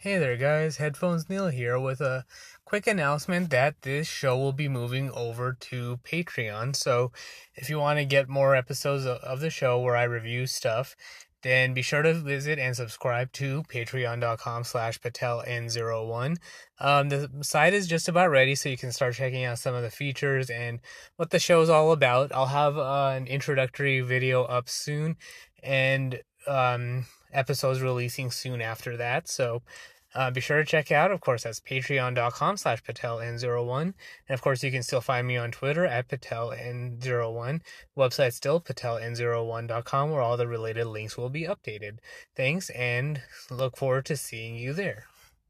Hey there, guys. Headphones Neil here with a quick announcement that this show will be moving over to Patreon. So, if you want to get more episodes of the show where I review stuff, then be sure to visit and subscribe to patreon.com slash pateln01 um, the site is just about ready so you can start checking out some of the features and what the show is all about i'll have uh, an introductory video up soon and um, episodes releasing soon after that. So uh, be sure to check out. Of course, that's patreon.com slash pateln01. And of course, you can still find me on Twitter at pateln01. Website still pateln01.com where all the related links will be updated. Thanks and look forward to seeing you there.